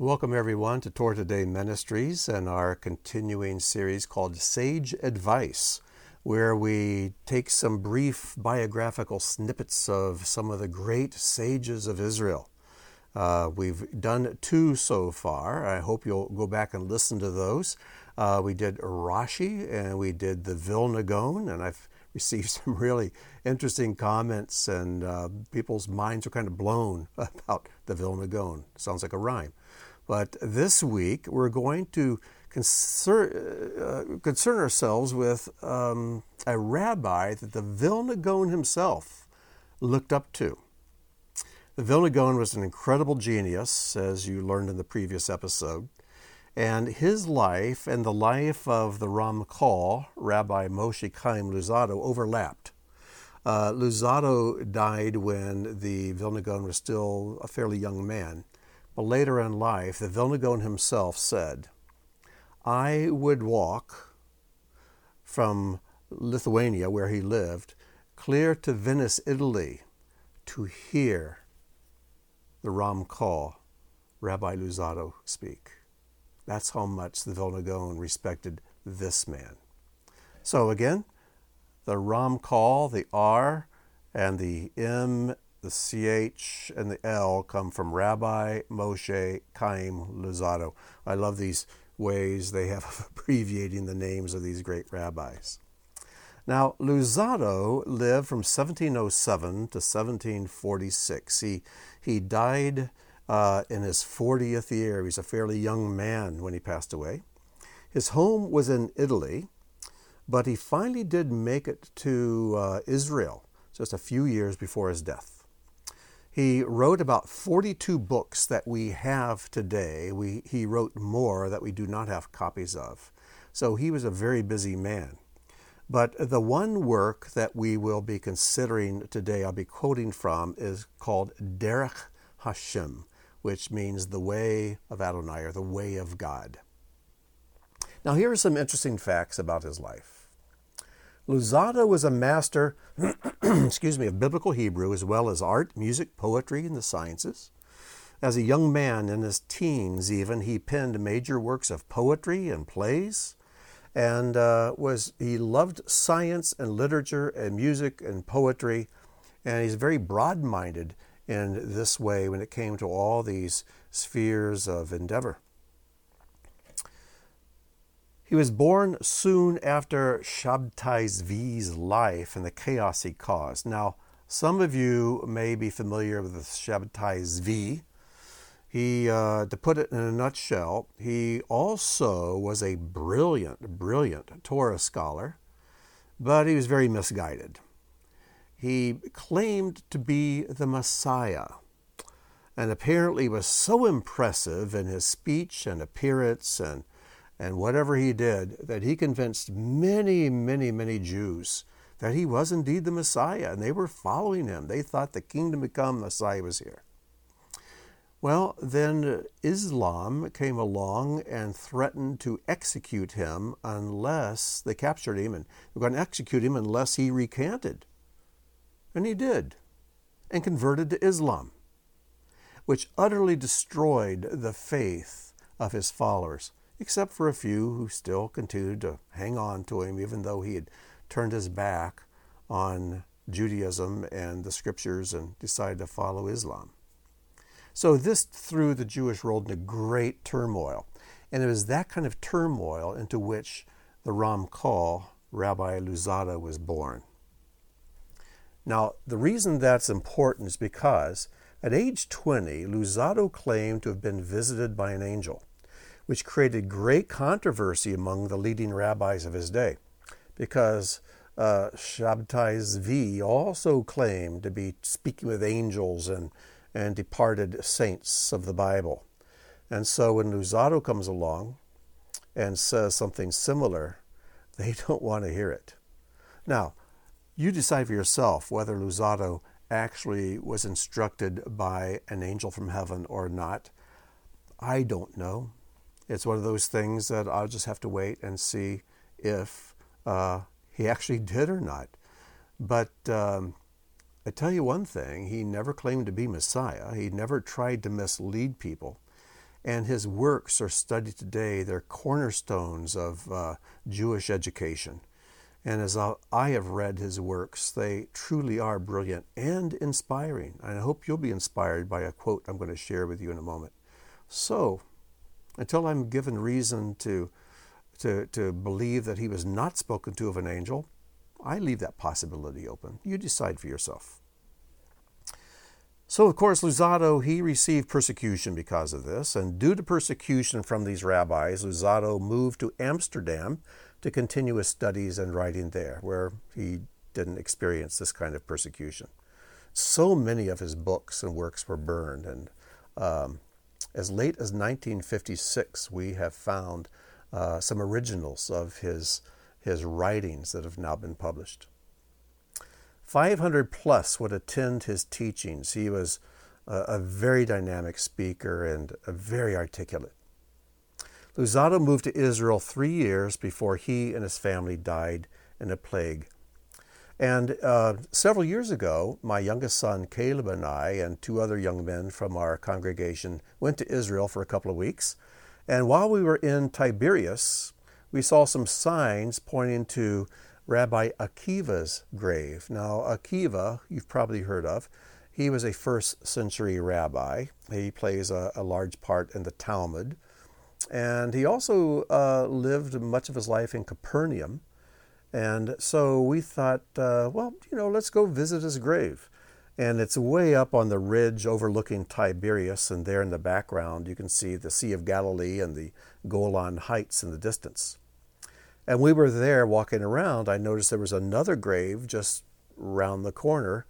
Welcome, everyone, to Torah Today Ministries and our continuing series called Sage Advice, where we take some brief biographical snippets of some of the great sages of Israel. Uh, we've done two so far. I hope you'll go back and listen to those. Uh, we did Rashi and we did the Vilna Gaon, and I've received some really interesting comments, and uh, people's minds are kind of blown about the Vilna Gaon. Sounds like a rhyme. But this week, we're going to concern, uh, concern ourselves with um, a rabbi that the Vilna Gaon himself looked up to. The Vilna Gaon was an incredible genius, as you learned in the previous episode. And his life and the life of the Ramchal, Rabbi Moshe Chaim Luzzatto, overlapped. Uh, Luzzatto died when the Vilna Gaon was still a fairly young man. But later in life, the Vilna Gaon himself said, I would walk from Lithuania, where he lived, clear to Venice, Italy, to hear the Ramchal Rabbi Luzzatto, speak. That's how much the Vilna Gaon respected this man. So again, the Ramchal, the R, and the M the CH and the L come from Rabbi Moshe Chaim Luzzatto. I love these ways they have of abbreviating the names of these great rabbis. Now, Luzzatto lived from 1707 to 1746. He, he died uh, in his 40th year. He was a fairly young man when he passed away. His home was in Italy, but he finally did make it to uh, Israel just a few years before his death. He wrote about 42 books that we have today. We, he wrote more that we do not have copies of. So he was a very busy man. But the one work that we will be considering today, I'll be quoting from, is called Derech Hashem, which means the way of Adonai or the way of God. Now, here are some interesting facts about his life. Luzzatto was a master, excuse me, of biblical Hebrew as well as art, music, poetry, and the sciences. As a young man in his teens, even he penned major works of poetry and plays, and uh, was he loved science and literature and music and poetry, and he's very broad-minded in this way when it came to all these spheres of endeavor. He was born soon after Shabtai Zvi's life and the chaos he caused. Now, some of you may be familiar with Shabtai Zvi. He, uh, to put it in a nutshell, he also was a brilliant, brilliant Torah scholar, but he was very misguided. He claimed to be the Messiah and apparently was so impressive in his speech and appearance and and whatever he did, that he convinced many, many, many Jews that he was indeed the Messiah, and they were following him. They thought the kingdom to come, Messiah was here. Well, then Islam came along and threatened to execute him unless they captured him, and they were going to execute him unless he recanted. And he did, and converted to Islam, which utterly destroyed the faith of his followers except for a few who still continued to hang on to him, even though he had turned his back on Judaism and the scriptures and decided to follow Islam. So this threw the Jewish world into great turmoil. And it was that kind of turmoil into which the Ramchal, Rabbi Luzzatto, was born. Now, the reason that's important is because at age 20, Luzzatto claimed to have been visited by an angel which created great controversy among the leading rabbis of his day, because uh, Shabtai Zvi also claimed to be speaking with angels and, and departed saints of the Bible. And so when Luzzatto comes along and says something similar, they don't want to hear it. Now, you decide for yourself whether Luzzatto actually was instructed by an angel from heaven or not. I don't know it's one of those things that I'll just have to wait and see if uh, he actually did or not. But um, I tell you one thing he never claimed to be Messiah, he never tried to mislead people. and his works are studied today. They're cornerstones of uh, Jewish education. And as I have read his works, they truly are brilliant and inspiring. And I hope you'll be inspired by a quote I'm going to share with you in a moment. So, until I'm given reason to, to, to believe that he was not spoken to of an angel, I leave that possibility open. You decide for yourself. So, of course, Luzzatto, he received persecution because of this, and due to persecution from these rabbis, Luzzatto moved to Amsterdam to continue his studies and writing there, where he didn't experience this kind of persecution. So many of his books and works were burned, and um, as late as 1956, we have found uh, some originals of his, his writings that have now been published. 500 plus would attend his teachings. He was a, a very dynamic speaker and very articulate. Luzzatto moved to Israel three years before he and his family died in a plague. And uh, several years ago, my youngest son Caleb and I, and two other young men from our congregation, went to Israel for a couple of weeks. And while we were in Tiberias, we saw some signs pointing to Rabbi Akiva's grave. Now, Akiva, you've probably heard of, he was a first century rabbi. He plays a, a large part in the Talmud. And he also uh, lived much of his life in Capernaum. And so we thought, uh, well, you know, let's go visit his grave. And it's way up on the ridge overlooking Tiberias, and there in the background you can see the Sea of Galilee and the Golan Heights in the distance. And we were there walking around. I noticed there was another grave just round the corner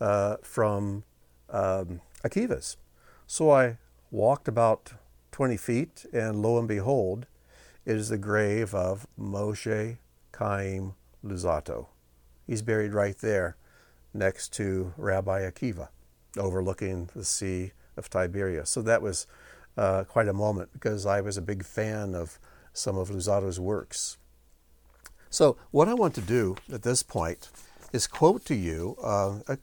uh, from um, Akiva's. So I walked about 20 feet, and lo and behold, it is the grave of Moshe Chaim Luzzatto. He's buried right there next to Rabbi Akiva, overlooking the Sea of Tiberias. So that was uh, quite a moment because I was a big fan of some of Luzzatto's works. So, what I want to do at this point is quote to you uh, a,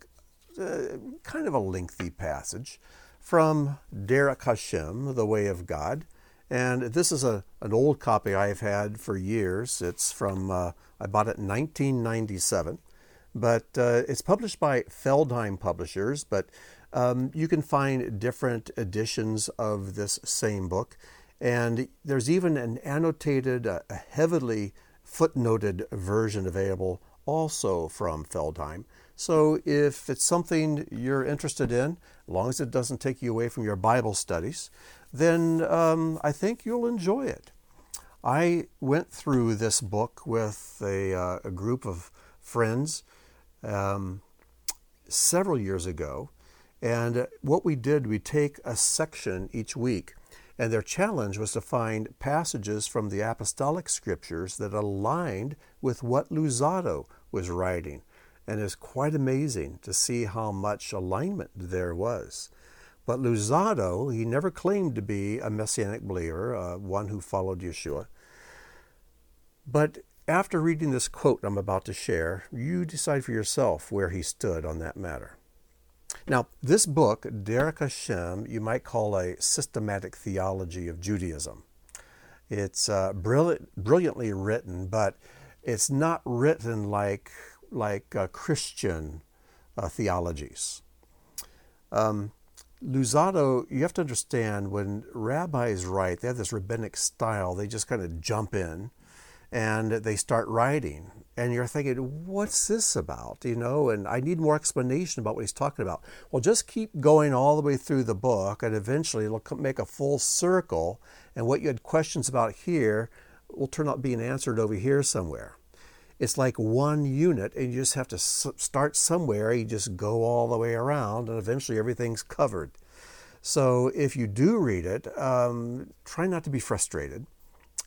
a, kind of a lengthy passage from Derech Hashem, The Way of God. And this is a, an old copy I've had for years. It's from, uh, I bought it in 1997, but uh, it's published by Feldheim Publishers. But um, you can find different editions of this same book. And there's even an annotated, uh, heavily footnoted version available also from Feldheim. So if it's something you're interested in, as long as it doesn't take you away from your Bible studies, then um, I think you'll enjoy it. I went through this book with a, uh, a group of friends um, several years ago, and what we did, we take a section each week and their challenge was to find passages from the apostolic scriptures that aligned with what Luzzatto was writing. And it's quite amazing to see how much alignment there was. But Luzzatto, he never claimed to be a messianic believer, uh, one who followed Yeshua. But after reading this quote I'm about to share, you decide for yourself where he stood on that matter. Now, this book, Derech Hashem, you might call a systematic theology of Judaism. It's uh, brilliant, brilliantly written, but it's not written like, like uh, Christian uh, theologies. Um, Luzzatto, you have to understand when rabbis write, they have this rabbinic style, they just kind of jump in and they start writing. And you're thinking what's this about? You know and i need more explanation about what he's talking about. Well just keep going all the way through the book and eventually it'll make a full circle. And what you had questions about here will turn out being answered over here somewhere it's like one unit and you just have to start somewhere you just go all the way around and eventually everything's covered so if you do read it um, try not to be frustrated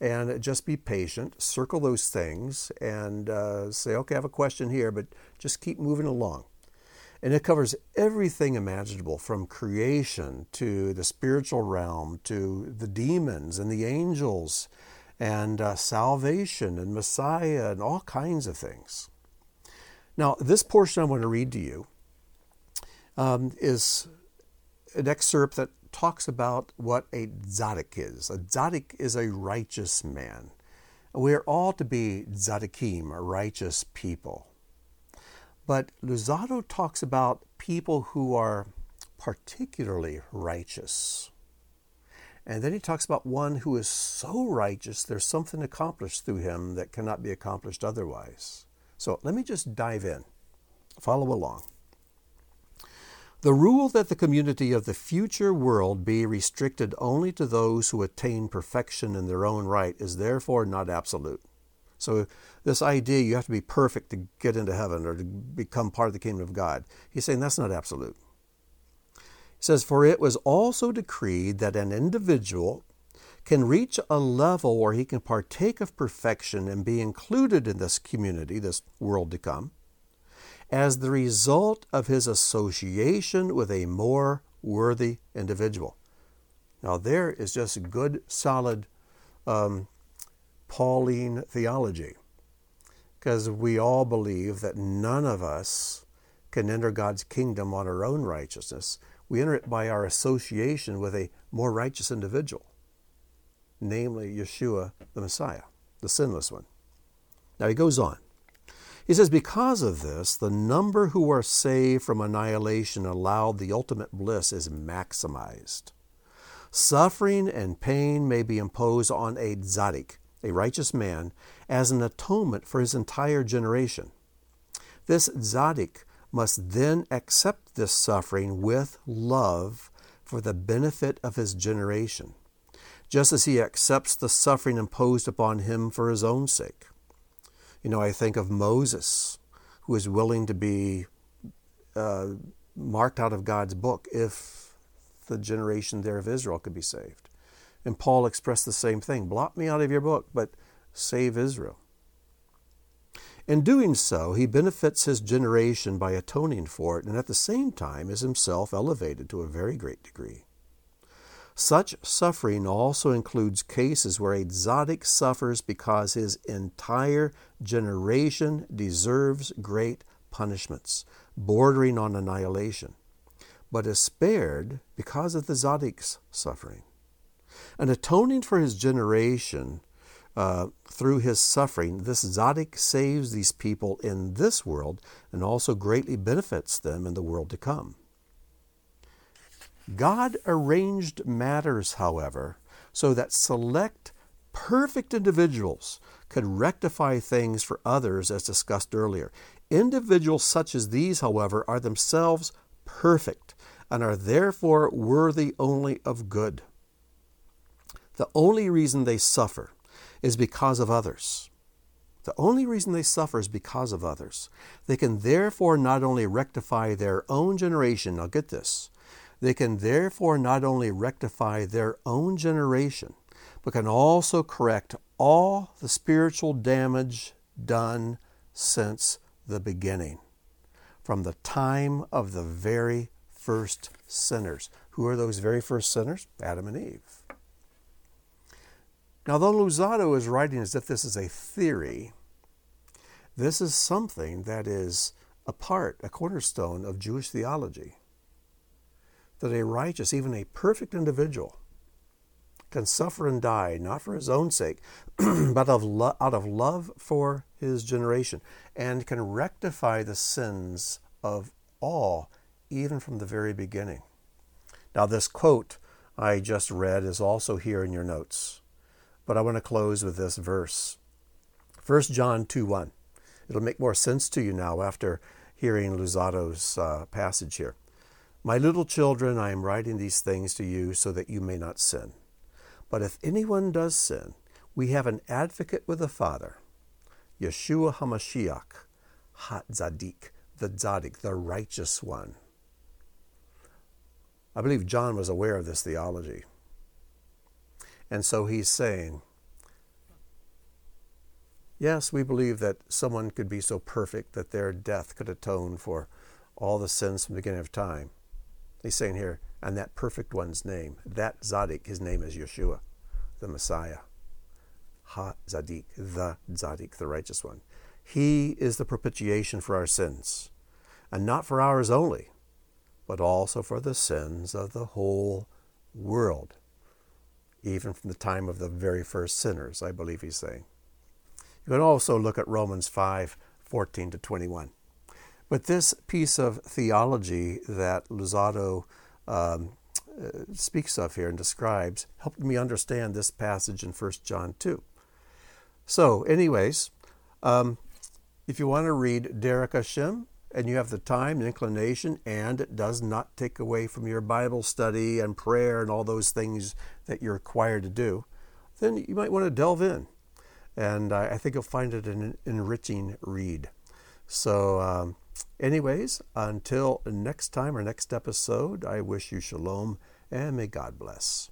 and just be patient, circle those things, and uh, say, okay, I have a question here, but just keep moving along. And it covers everything imaginable from creation to the spiritual realm to the demons and the angels and uh, salvation and Messiah and all kinds of things. Now, this portion I want to read to you um, is an excerpt that talks about what a tzaddik is. A tzaddik is a righteous man. We are all to be tzaddikim, righteous people. But Luzzatto talks about people who are particularly righteous. And then he talks about one who is so righteous there's something accomplished through him that cannot be accomplished otherwise. So let me just dive in. Follow along. The rule that the community of the future world be restricted only to those who attain perfection in their own right is therefore not absolute. So, this idea you have to be perfect to get into heaven or to become part of the kingdom of God, he's saying that's not absolute says, For it was also decreed that an individual can reach a level where he can partake of perfection and be included in this community, this world to come, as the result of his association with a more worthy individual. Now, there is just good, solid um, Pauline theology, because we all believe that none of us can enter God's kingdom on our own righteousness. We enter it by our association with a more righteous individual, namely Yeshua the Messiah, the sinless one. Now he goes on. He says, Because of this, the number who are saved from annihilation allowed the ultimate bliss is maximized. Suffering and pain may be imposed on a tzaddik, a righteous man, as an atonement for his entire generation. This tzaddik must then accept this suffering with love for the benefit of his generation, just as he accepts the suffering imposed upon him for his own sake. You know, I think of Moses, who is willing to be uh, marked out of God's book if the generation there of Israel could be saved. And Paul expressed the same thing blot me out of your book, but save Israel. In doing so, he benefits his generation by atoning for it, and at the same time is himself elevated to a very great degree. Such suffering also includes cases where a tzaddik suffers because his entire generation deserves great punishments, bordering on annihilation, but is spared because of the tzaddik's suffering. And atoning for his generation uh, through his suffering, this tzaddik saves these people in this world and also greatly benefits them in the world to come. God arranged matters, however, so that select perfect individuals could rectify things for others, as discussed earlier. Individuals such as these, however, are themselves perfect and are therefore worthy only of good. The only reason they suffer is because of others. The only reason they suffer is because of others. They can therefore not only rectify their own generation, now get this, they can therefore not only rectify their own generation, but can also correct all the spiritual damage done since the beginning, from the time of the very first sinners. Who are those very first sinners? Adam and Eve. Now, though Luzzatto is writing as if this is a theory, this is something that is a part, a cornerstone of Jewish theology. That a righteous, even a perfect individual, can suffer and die, not for his own sake, but of lo- out of love for his generation, and can rectify the sins of all, even from the very beginning. Now, this quote I just read is also here in your notes. But I want to close with this verse 1 John 2 1. It'll make more sense to you now after hearing Luzzatto's uh, passage here. My little children, I am writing these things to you so that you may not sin. But if anyone does sin, we have an advocate with the Father, Yeshua HaMashiach, HaTzaddik, the Tzaddik, the righteous one. I believe John was aware of this theology. And so he's saying, yes, we believe that someone could be so perfect that their death could atone for all the sins from the beginning of time. He's saying here, and that perfect one's name, that Tzaddik, his name is Yeshua, the Messiah. Ha Tzaddik, the Tzaddik, the righteous one. He is the propitiation for our sins, and not for ours only, but also for the sins of the whole world, even from the time of the very first sinners, I believe he's saying. You can also look at Romans 5 14 to 21. But this piece of theology that Luzzatto um, uh, speaks of here and describes helped me understand this passage in 1 John 2. So, anyways, um, if you want to read Derech Hashem and you have the time and inclination, and it does not take away from your Bible study and prayer and all those things that you're required to do, then you might want to delve in. And I, think you'll find it an enriching read. So, um, anyways, until next time or next episode, I wish you shalom and may God bless.